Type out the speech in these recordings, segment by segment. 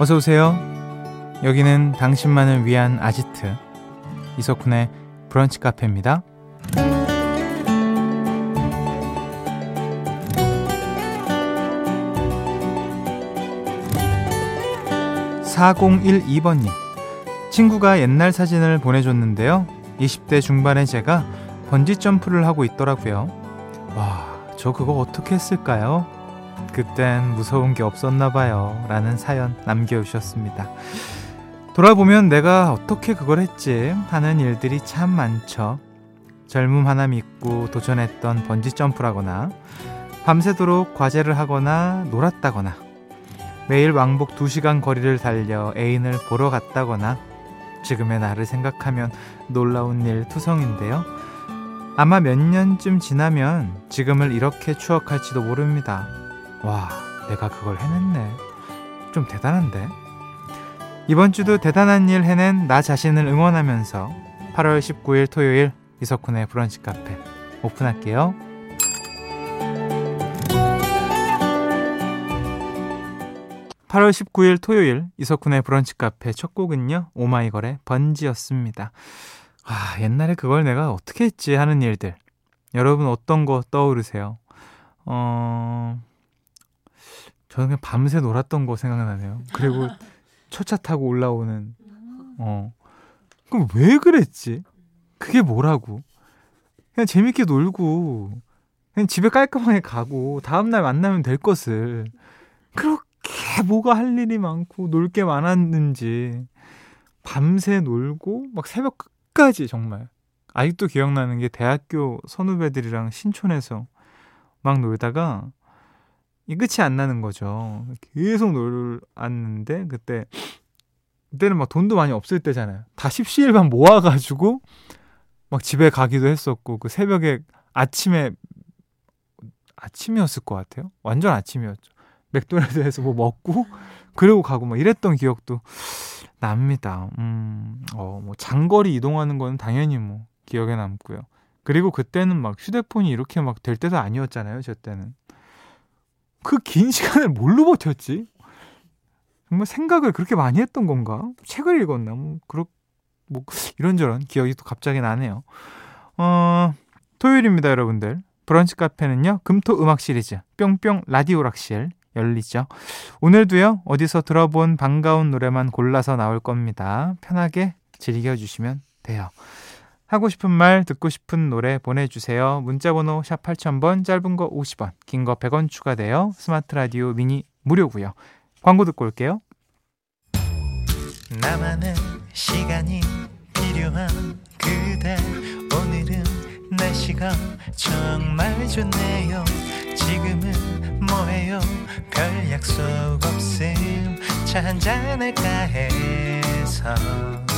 어서 오세요. 여기는 당신만을 위한 아지트 이석훈의 브런치 카페입니다. 4012번님. 친구가 옛날 사진을 보내줬는데요. 20대 중반의 제가 번지 점프를 하고 있더라고요. 와, 저 그거 어떻게 했을까요? 그땐 무서운 게 없었나 봐요. 라는 사연 남겨주셨습니다. 돌아보면 내가 어떻게 그걸 했지 하는 일들이 참 많죠. 젊음 하나 믿고 도전했던 번지점프라거나 밤새도록 과제를 하거나 놀았다거나 매일 왕복 2시간 거리를 달려 애인을 보러 갔다거나 지금의 나를 생각하면 놀라운 일 투성인데요. 아마 몇 년쯤 지나면 지금을 이렇게 추억할지도 모릅니다. 와, 내가 그걸 해냈네. 좀 대단한데? 이번 주도 대단한 일 해낸 나 자신을 응원하면서 8월 19일 토요일 이석훈의 브런치 카페 오픈할게요. 8월 19일 토요일 이석훈의 브런치 카페 첫 곡은요. 오마이걸의 번지였습니다. 아, 옛날에 그걸 내가 어떻게 했지 하는 일들. 여러분 어떤 거 떠오르세요? 어, 저는 그냥 밤새 놀았던 거 생각나네요. 그리고 초차 타고 올라오는, 어. 그럼 왜 그랬지? 그게 뭐라고? 그냥 재밌게 놀고, 그냥 집에 깔끔하게 가고, 다음 날 만나면 될 것을. 그렇게 뭐가 할 일이 많고, 놀 게 많았는지, 밤새 놀고, 막 새벽 끝까지 정말. 아직도 기억나는 게 대학교 선후배들이랑 신촌에서 막 놀다가, 이 끝이 안 나는 거죠. 계속 놀았는데, 그때, 그때는 막 돈도 많이 없을 때잖아요. 다 십시일반 모아가지고, 막 집에 가기도 했었고, 그 새벽에 아침에, 아침이었을 것 같아요. 완전 아침이었죠. 맥도날드에서 뭐 먹고, 그리고 가고 막 이랬던 기억도 납니다. 음, 어, 뭐 장거리 이동하는 거는 당연히 뭐 기억에 남고요. 그리고 그때는 막 휴대폰이 이렇게 막 될 때도 아니었잖아요, 저 때는. 그 긴 시간을 뭘로 버텼지? 정말 생각을 그렇게 많이 했던 건가? 책을 읽었나? 뭐, 그렇, 뭐, 이런저런 기억이 또 갑자기 나네요. 어, 토요일입니다, 여러분들. 브런치 카페는요, 금토 음악 시리즈, 뿅뿅 라디오 락실 열리죠. 오늘도요, 어디서 들어본 반가운 노래만 골라서 나올 겁니다. 편하게 즐겨주시면 돼요. 하고 싶은 말, 듣고 싶은 노래 보내주세요. 문자번호 샵 8000번, 짧은 거 50원, 긴 거 100원 추가돼요. 스마트 라디오 미니 무료고요. 광고 듣고 올게요. 나만의 시간이 필요한 그대 오늘은 날씨가 정말 좋네요 지금은 뭐해요 별 약속 없음 차 한잔 할까 해서 기분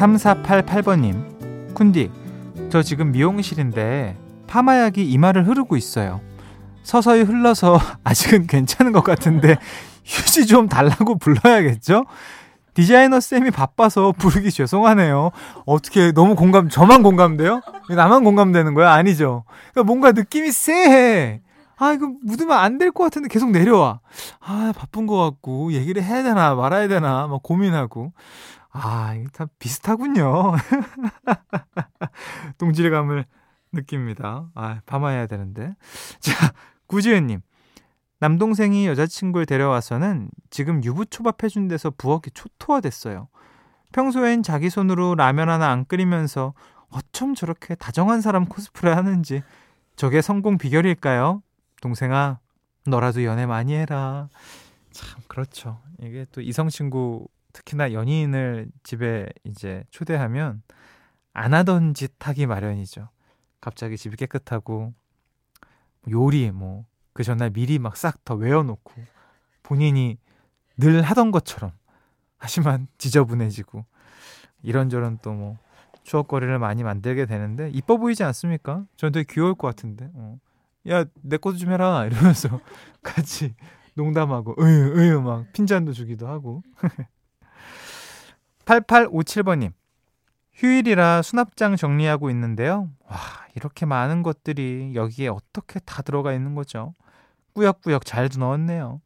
3488번님, 쿤디, 저 지금 미용실인데 파마약이 이마를 흐르고 있어요. 서서히 흘러서 아직은 괜찮은 것 같은데 휴지 좀 달라고 불러야겠죠? 디자이너 쌤이 바빠서 부르기 죄송하네요. 어떻게 너무 공감, 저만 공감돼요? 나만 공감되는 거야? 아니죠. 그러니까 뭔가 느낌이 쎄해. 아, 이거 묻으면 안 될 것 같은데 계속 내려와. 아, 바쁜 것 같고, 얘기를 해야 되나, 말아야 되나, 막 고민하고. 아, 이게 다 비슷하군요. 동질감을 느낍니다. 아, 파마해야 되는데. 자, 구지은님. 남동생이 여자친구를 데려와서는 지금 유부초밥 해준 데서 부엌이 초토화됐어요. 평소엔 자기 손으로 라면 하나 안 끓이면서 어쩜 저렇게 다정한 사람 코스프레 하는지 저게 성공 비결일까요? 동생아, 너라도 연애 많이 해라. 참, 그렇죠. 이게 또 이성친구, 특히나 연인을 집에 이제 초대하면 안 하던 짓 하기 마련이죠. 갑자기 집이 깨끗하고 요리 뭐 그 전날 미리 막 싹 더 외워놓고 본인이 늘 하던 것처럼 하지만 지저분해지고 이런저런 또 뭐 추억거리를 많이 만들게 되는데 이뻐 보이지 않습니까? 저는 되게 귀여울 것 같은데. 어. 야, 내 것도 좀 해라 이러면서 같이 농담하고 으유 으유 막 핀잔도 주기도 하고. 8857번님. 휴일이라 수납장 정리하고 있는데요. 와, 이렇게 많은 것들이 여기에 어떻게 다 들어가 있는 거죠? 꾸역꾸역 잘도 넣었네요.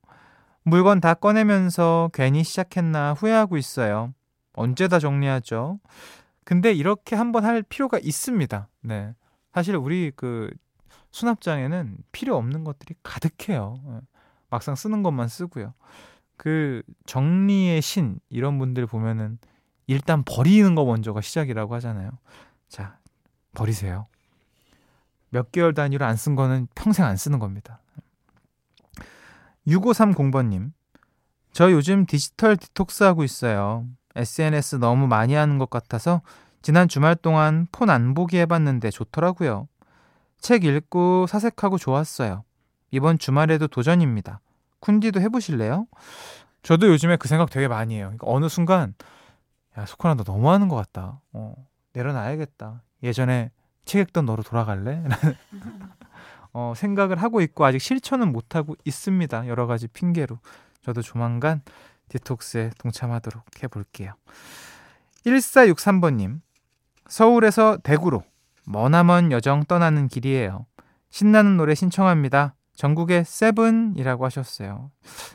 물건 다 꺼내면서 괜히 시작했나 후회하고 있어요. 언제 다 정리하죠? 근데 이렇게 한번 할 필요가 있습니다. 네. 사실 우리 그 수납장에는 필요 없는 것들이 가득해요. 예. 막상 쓰는 것만 쓰고요. 그 정리의 신 이런 분들 보면은 일단 버리는 거 먼저가 시작이라고 하잖아요. 자, 버리세요. 몇 개월 단위로 안 쓴 거는 평생 안 쓰는 겁니다. 6530번님, 저 요즘 디지털 디톡스 하고 있어요. SNS 너무 많이 하는 것 같아서 지난 주말 동안 폰 안 보기 해봤는데 좋더라고요. 책 읽고 사색하고 좋았어요. 이번 주말에도 도전입니다. 쿤디도 해보실래요? 저도 요즘에 그 생각 되게 많이 해요. 그러니까 어느 순간 야 소코나 너 너무하는 것 같다. 어, 내려놔야겠다. 예전에 책 읽던 너로 돌아갈래? 어, 생각을 하고 있고 아직 실천은 못하고 있습니다. 여러 가지 핑계로. 저도 조만간 디톡스에 동참하도록 해볼게요. 1463번님, 서울에서 대구로 머나먼 여정 떠나는 길이에요. 신나는 노래 신청합니다. 전국의 세븐이라고 하셨어요.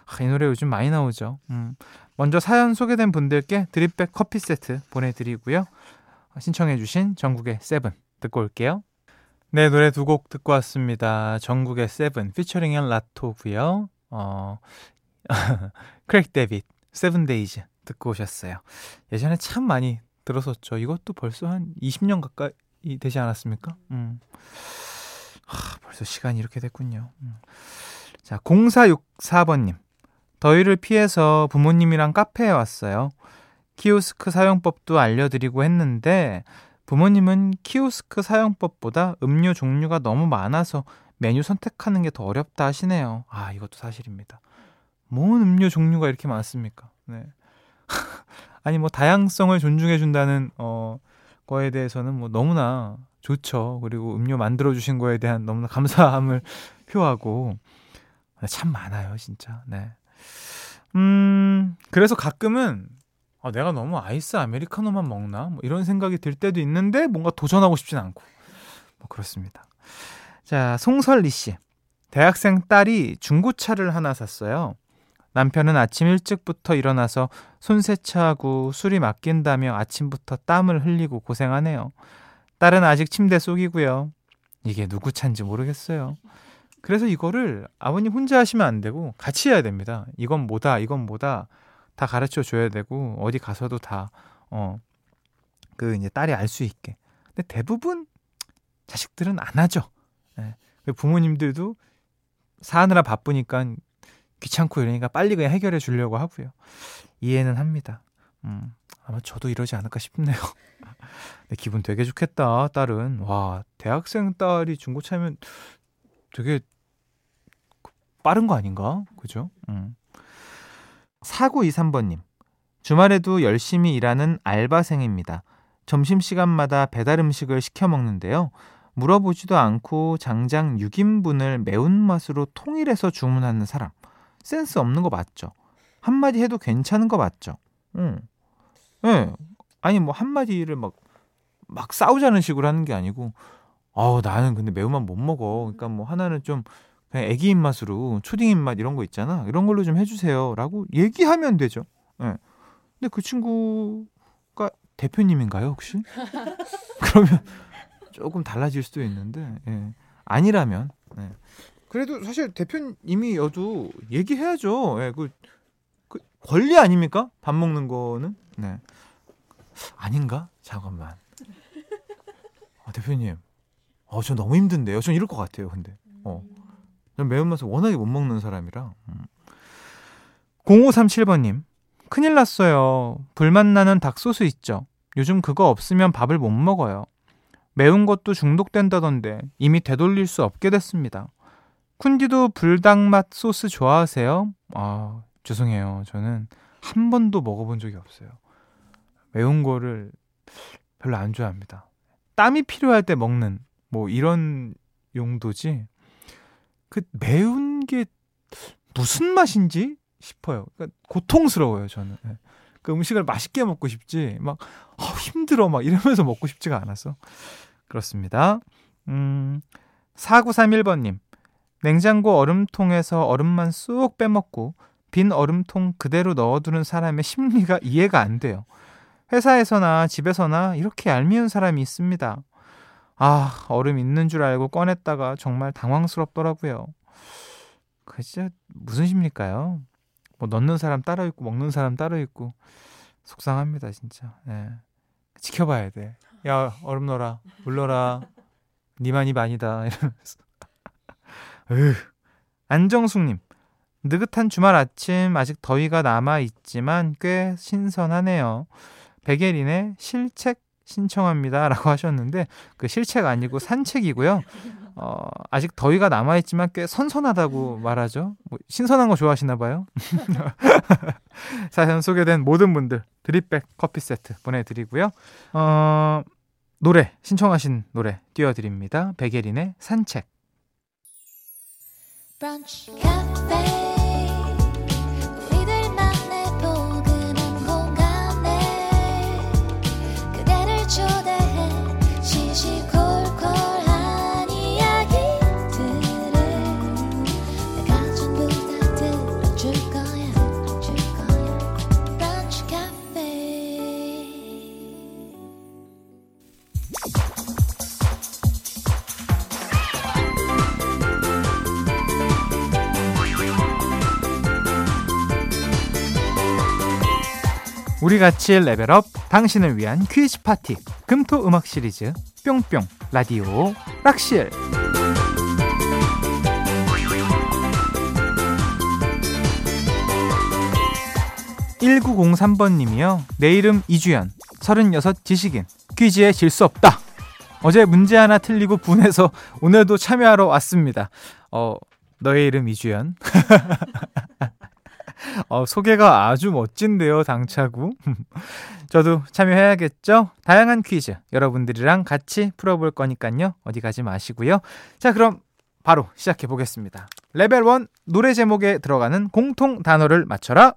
아, 이 노래 요즘 많이 나오죠. 음. 먼저 사연 소개된 분들께 드립백 커피 세트 보내드리고요. 신청해주신 정국의 Seven 듣고 올게요. 네, 노래 두 곡 듣고 왔습니다. 정국의 Seven 피처링 and Latto고요. 어, Craig David Seven Days 듣고 오셨어요. 예전에 참 많이 들었었죠. 이것도 벌써 한 20년 가까이 되지 않았습니까? 음. 하, 벌써 시간이 이렇게 됐군요. 음. 자, 0464번님. 더위를 피해서 부모님이랑 카페에 왔어요. 키오스크 사용법도 알려드리고 했는데, 부모님은 키오스크 사용법보다 음료 종류가 너무 많아서 메뉴 선택하는 게 더 어렵다 하시네요. 아, 이것도 사실입니다. 뭔 음료 종류가 이렇게 많습니까? 네. 아니, 뭐, 다양성을 존중해준다는, 어, 거에 대해서는 뭐 너무나 좋죠. 그리고 음료 만들어 주신 거에 대한 너무나 감사함을 표하고. 참 많아요, 진짜. 네. 음, 그래서 가끔은 아, 내가 너무 아이스 아메리카노만 먹나? 뭐 이런 생각이 들 때도 있는데 뭔가 도전하고 싶진 않고. 뭐 그렇습니다. 자, 송설리 씨. 대학생 딸이 중고차를 하나 샀어요. 남편은 아침 일찍부터 일어나서 손 세차하고 술이 맡긴다며 아침부터 땀을 흘리고 고생하네요. 딸은 아직 침대 속이고요. 이게 누구 차인지 모르겠어요. 그래서 이거를 아버님 혼자 하시면 안 되고 같이 해야 됩니다. 이건 뭐다, 이건 뭐다 다 가르쳐 줘야 되고 어디 가서도 다 어 그 이제 딸이 알 수 있게. 근데 대부분 자식들은 안 하죠. 예. 부모님들도 사느라 바쁘니까 귀찮고 이러니까 빨리 그냥 해결해 주려고 하고요. 이해는 합니다. 음, 아마 저도 이러지 않을까 싶네요. 근데 기분 되게 좋겠다, 딸은. 와, 대학생 딸이 중고차면 되게 빠른 거 아닌가? 그죠? 음. 4923번님. 주말에도 열심히 일하는 알바생입니다. 점심시간마다 배달 음식을 시켜 먹는데요. 물어보지도 않고 장장 6인분을 매운맛으로 통일해서 주문하는 사람. 센스 없는 거 맞죠? 한마디 해도 괜찮은 거 맞죠? 응. 예. 네. 아니, 뭐, 한마디를 막, 막 싸우자는 식으로 하는 게 아니고, 아우, 나는 근데 매운맛 못 먹어. 그러니까 뭐, 하나는 좀, 그냥 애기 입맛으로 초딩 입맛 이런 거 있잖아. 이런 걸로 좀 해주세요라고 얘기하면 되죠. 예. 네. 근데 그 친구가 대표님인가요 혹시? 그러면 조금 달라질 수도 있는데 예. 아니라면 예. 그래도 사실 대표님이어도 얘기해야죠. 예. 그, 그 권리 아닙니까? 밥 먹는 거는 네. 아닌가? 잠깐만. 아, 대표님. 어, 저 너무 힘든데요. 전 이럴 것 같아요. 근데. 어. 전 매운맛을 워낙에 못 먹는 사람이라. 음. 0537번님, 큰일 났어요. 불맛 나는 닭소스 있죠. 요즘 그거 없으면 밥을 못 먹어요. 매운 것도 중독된다던데 이미 되돌릴 수 없게 됐습니다. 쿤디도 불닭맛 소스 좋아하세요? 아, 죄송해요. 저는 한 번도 먹어본 적이 없어요. 매운 거를 별로 안 좋아합니다. 땀이 필요할 때 먹는 뭐 이런 용도지. 그 매운 게 무슨 맛인지 싶어요. 그러니까 고통스러워요, 저는. 네. 그 음식을 맛있게 먹고 싶지, 막, 어, 힘들어, 막 이러면서 먹고 싶지가 않아서. 그렇습니다. 음, 4931번 님. 냉장고 얼음통에서 얼음만 쑥 빼먹고 빈 얼음통 그대로 넣어두는 사람의 심리가 이해가 안 돼요. 회사에서나 집에서나 이렇게 얄미운 사람이 있습니다. 아, 얼음 있는 줄 알고 꺼냈다가 정말 당황스럽더라고요. 그 진짜 무슨 심리일까요? 뭐 넣는 사람 따로 있고 먹는 사람 따로 있고 속상합니다 진짜. 예. 지켜봐야 돼. 야 얼음 넣어라, 물 넣어라. 니만이 많이다 이러면서. 으. 안정숙 님. 느긋한 주말 아침 아직 더위가 남아 있지만 꽤 신선하네요. 백예린의 실책 신청합니다라고 하셨는데 그 실책 아니고 산책이고요. 어, 아직 더위가 남아 있지만 꽤 선선하다고 말하죠. 뭐 신선한 거 좋아하시나 봐요. 사연 소개된 모든 분들 드립백 커피 세트 보내드리고요. 어, 노래 신청하신 노래 띄워드립니다. 백예린의 산책. 브런치 그대 우리 같이 레벨업 당신을 위한 퀴즈 파티 금토 음악 시리즈 뿅뿅 라디오 락실 1903번 님이요. 내 이름 이주연, 36 지식인, 퀴즈에 질 수 없다. 어제 문제 하나 틀리고 분해서 오늘도 참여하러 왔습니다. 어, 너의 이름 이주연. 어, 소개가 아주 멋진데요, 당차구. 저도 참여해야겠죠? 다양한 퀴즈 여러분들이랑 같이 풀어볼 거니까요. 어디 가지 마시고요. 자, 그럼 바로 시작해 보겠습니다. 레벨 1 노래 제목에 들어가는 공통 단어를 맞춰라.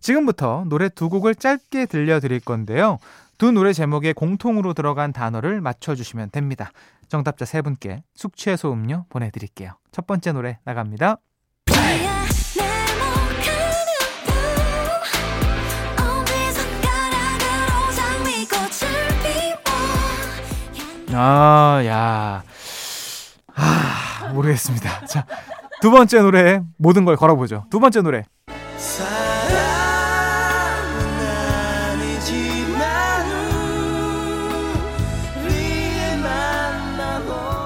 지금부터 노래 두 곡을 짧게 들려드릴 건데요. 두 노래 제목에 공통으로 들어간 단어를 맞춰주시면 됩니다. 정답자 세 분께 숙취해소 음료 보내드릴게요. 첫 번째 노래 나갑니다. 아, 야. 아, 모르겠습니다. 자, 두 번째 노래 모든 걸 걸어보죠. 두 번째 노래.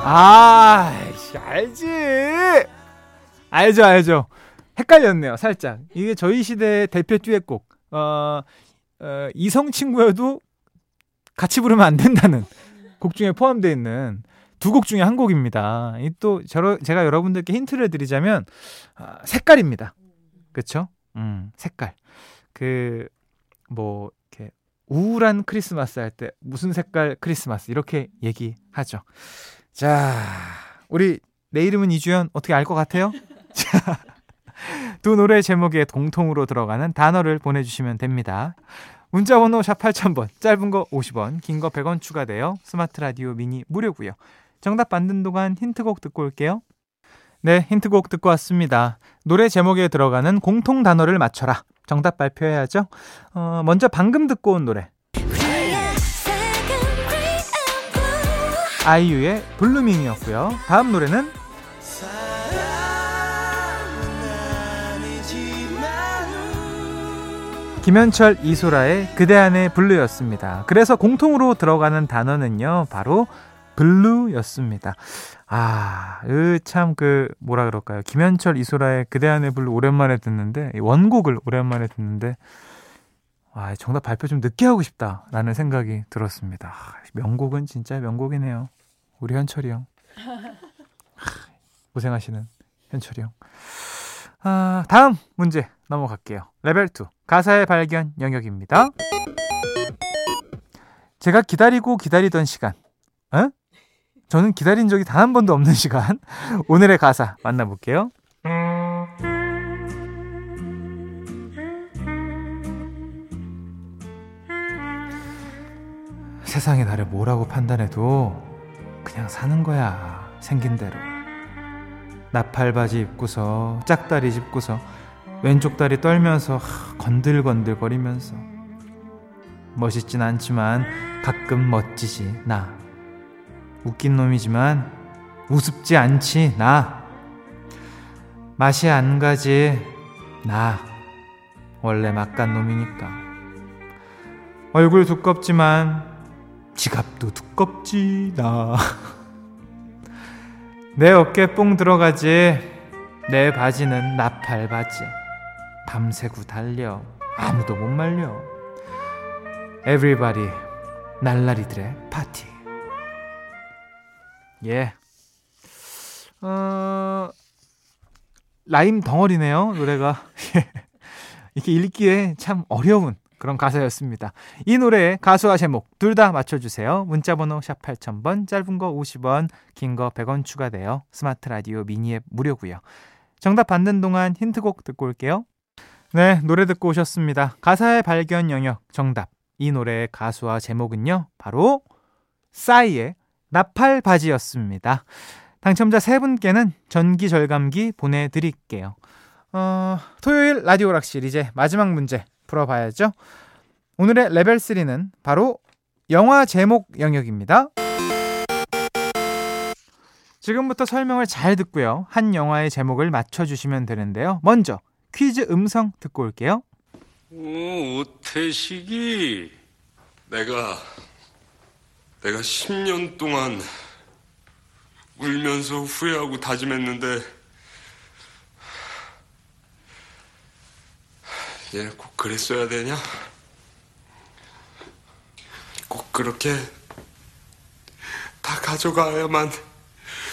아, 씨, 알지. 알죠, 알죠. 헷갈렸네요, 살짝. 이게 저희 시대의 대표 듀엣곡. 어, 어, 이성 친구여도 같이 부르면 안 된다는 곡 중에 포함되어 있는 두 곡 중에 한 곡입니다. 이 또 제가 여러분들께 힌트를 드리자면 아, 색깔입니다. 그렇죠? 음, 색깔. 그 뭐 이렇게 우울한 크리스마스 할 때 무슨 색깔 크리스마스 이렇게 얘기하죠. 자, 우리 내 이름은 이주연 어떻게 알 것 같아요? 자, 두 노래 제목에 공통으로 들어가는 단어를 보내주시면 됩니다. 문자번호 샵 8000번, 짧은 거 50원, 긴 거 100원 추가되어 스마트 라디오 미니 무료고요. 정답 받는 동안 힌트곡 듣고 올게요. 네, 힌트곡 듣고 왔습니다. 노래 제목에 들어가는 공통 단어를 맞춰라. 정답 발표해야죠. 어, 먼저 방금 듣고 온 노래. 아이유의 Blueming이었고요. 다음 노래는 김현철 이소라의 그대 안의 Blue였습니다. 그래서 공통으로 들어가는 단어는요, 바로 Blue였습니다. 아, 참 그 뭐라 그럴까요? 김현철 이소라의 그대 안의 Blue 오랜만에 듣는데 원곡을 오랜만에 듣는데 아, 정답 발표 좀 늦게 하고 싶다라는 생각이 들었습니다. 아, 명곡은 진짜 명곡이네요. 우리 현철이 형. 고생하시는 현철이 형. 아, 다음 문제 넘어갈게요. 레벨 2. 가사의 발견 영역입니다. 제가 기다리고 기다리던 시간. 어? 저는 기다린 적이 단 한 번도 없는 시간. 오늘의 가사 만나볼게요. 세상이 나를 뭐라고 판단해도 그냥 사는 거야. 생긴 대로. 나팔바지 입고서 짝다리 짚고서 왼쪽 다리 떨면서 하, 건들건들거리면서. 멋있진 않지만 가끔 멋지지 나. 웃긴 놈이지만 우습지 않지 나. 맛이 안 가지 나. 원래 막간 놈이니까. 얼굴 두껍지만 지갑도 두껍지 나. 내 어깨 뽕 들어가지 내 바지는 나팔 바지 밤새고 달려 아무도 못 말려 Everybody 날라리들의 파티 예 어... 라임 덩어리네요 노래가 이렇게 읽기에 참 어려운 그런 가사였습니다. 이 노래의 가수와 제목 둘 다 맞춰주세요. 문자번호 샵 8000번 짧은 거 50원 긴 거 100원 추가돼요. 스마트 라디오 미니 앱 무료고요. 정답 받는 동안 힌트곡 듣고 올게요. 네 노래 듣고 오셨습니다. 가사의 발견 영역 정답 이 노래의 가수와 제목은요 바로 싸이의 나팔 바지였습니다. 당첨자 세 분께는 전기 절감기 보내 드릴게요. 어, 토요일 라디오 락실 이제 마지막 문제 풀어봐야죠. 오늘의 레벨 3는 바로 영화 제목 영역입니다. 지금부터 설명을 잘 듣고요. 한 영화의 제목을 맞춰주시면 되는데요. 먼저 퀴즈 음성 듣고 올게요. 오, 오태식이 내가 내가 10년 동안 울면서 후회하고 다짐했는데 얘 꼭 그랬어야 되냐? 꼭 그렇게 다 가져가야만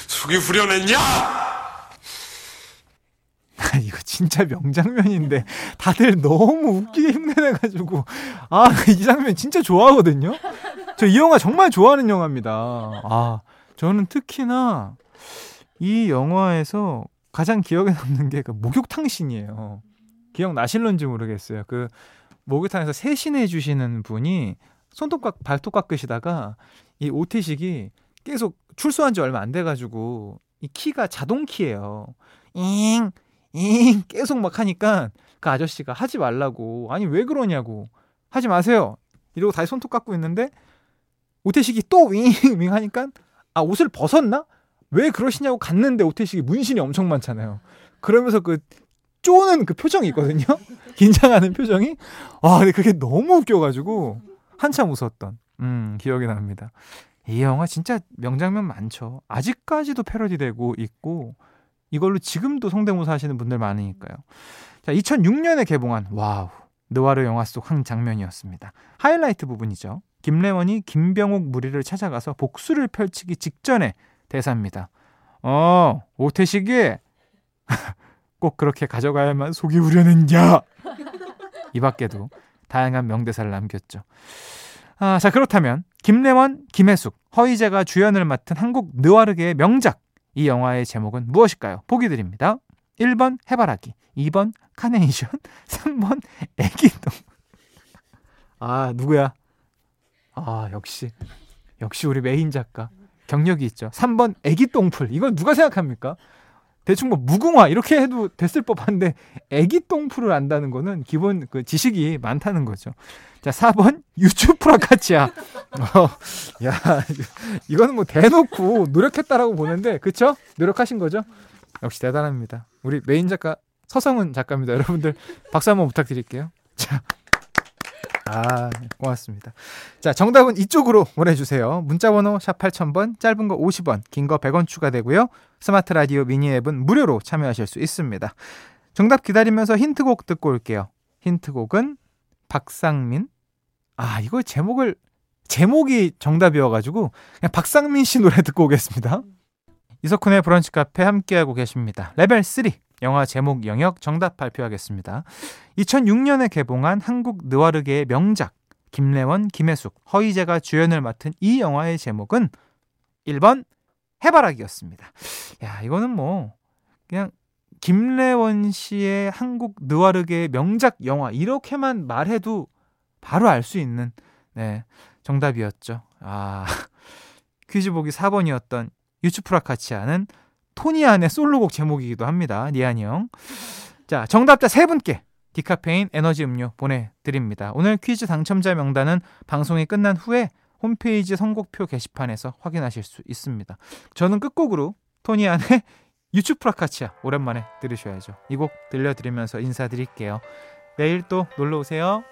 속이 후련했냐? 이거 진짜 명장면인데 다들 너무 웃기게 흉내내가지고 아 이 장면 진짜 좋아하거든요. 저 이 영화 정말 좋아하는 영화입니다. 아 저는 특히나 이 영화에서 가장 기억에 남는 게 그 목욕탕 신이에요. 기억 나실런지 모르겠어요. 그 목욕탕에서 세신해 주시는 분이 손톱 깎 발톱 깎으시다가 이 오태식이 계속 출소한 지 얼마 안 돼가지고 이 키가 자동 키예요. 잉, 잉 계속 막 하니까 그 아저씨가 하지 말라고 아니 왜 그러냐고 하지 마세요. 이러고 다시 손톱 깎고 있는데 오태식이 또 윙윙 하니까 아 옷을 벗었나? 왜 그러시냐고 갔는데 오태식이 문신이 엄청 많잖아요. 그러면서 그 쪼는 그 표정이 있거든요. 긴장하는 표정이. 아, 근데 그게 너무 웃겨가지고 한참 웃었던 음 기억이 납니다. 이 영화 진짜 명장면 많죠. 아직까지도 패러디되고 있고 이걸로 지금도 성대모사 하시는 분들 많으니까요. 자, 2006년에 개봉한 와우 느와르 영화 속 한 장면이었습니다. 하이라이트 부분이죠. 김래원이 김병옥 무리를 찾아가서 복수를 펼치기 직전의 대사입니다. 어, 오태식이 꼭 그렇게 가져가야만 속이 우려는냐. 이 밖에도 다양한 명대사를 남겼죠. 아, 자 그렇다면 김래원, 김해숙, 허이재가 주연을 맡은 한국 느와르계의 명작 이 영화의 제목은 무엇일까요? 보기 드립니다. 1번 해바라기, 2번 카네이션, 3번 애기똥. 아 누구야? 아 역시 역시 우리 메인 작가 경력이 있죠. 3번 애기똥풀 이건 누가 생각합니까? 대충 뭐 무궁화 이렇게 해도 됐을 법한데 애기 똥풀을 안다는 거는 기본 그 지식이 많다는 거죠. 자, 4번 유추프라카치아. 어, 야, 이거는 뭐 대놓고 노력했다라고 보는데 그쵸? 노력하신 거죠? 역시 대단합니다. 우리 메인 작가 서성은 작가입니다. 여러분들 박수 한번 부탁드릴게요. 자. 아, 고맙습니다. 자, 정답은 이쪽으로 보내주세요. 문자번호 샵 8000번, 짧은 거 50원, 긴 거 100원 추가되고요. 스마트 라디오 미니 앱은 무료로 참여하실 수 있습니다. 정답 기다리면서 힌트곡 듣고 올게요. 힌트곡은 박상민. 아, 이거 제목을, 제목이 정답이어가지고, 그냥 박상민 씨 노래 듣고 오겠습니다. 이석훈의 브런치 카페 함께하고 계십니다. 레벨 3 영화 제목 영역 정답 발표하겠습니다. 2006년에 개봉한 한국 느와르계의 명작 김래원, 김혜숙, 허이제가 주연을 맡은 이 영화의 제목은 1번 해바라기였습니다. 야, 이거는 뭐 그냥 김래원 씨의 한국 느와르계의 명작 영화 이렇게만 말해도 바로 알 수 있는 네, 정답이었죠. 아. 퀴즈 보기 4번이었던 유츠프라카치아는 토니안의 솔로곡 제목이기도 합니다. 니안이 형. 자, 정답자 세 분께 디카페인 에너지 음료 보내드립니다. 오늘 퀴즈 당첨자 명단은 방송이 끝난 후에 홈페이지 선곡표 게시판에서 확인하실 수 있습니다. 저는 끝곡으로 토니안의 유츠프라카치아 오랜만에 들으셔야죠. 이 곡 들려드리면서 인사드릴게요. 내일 또 놀러 오세요.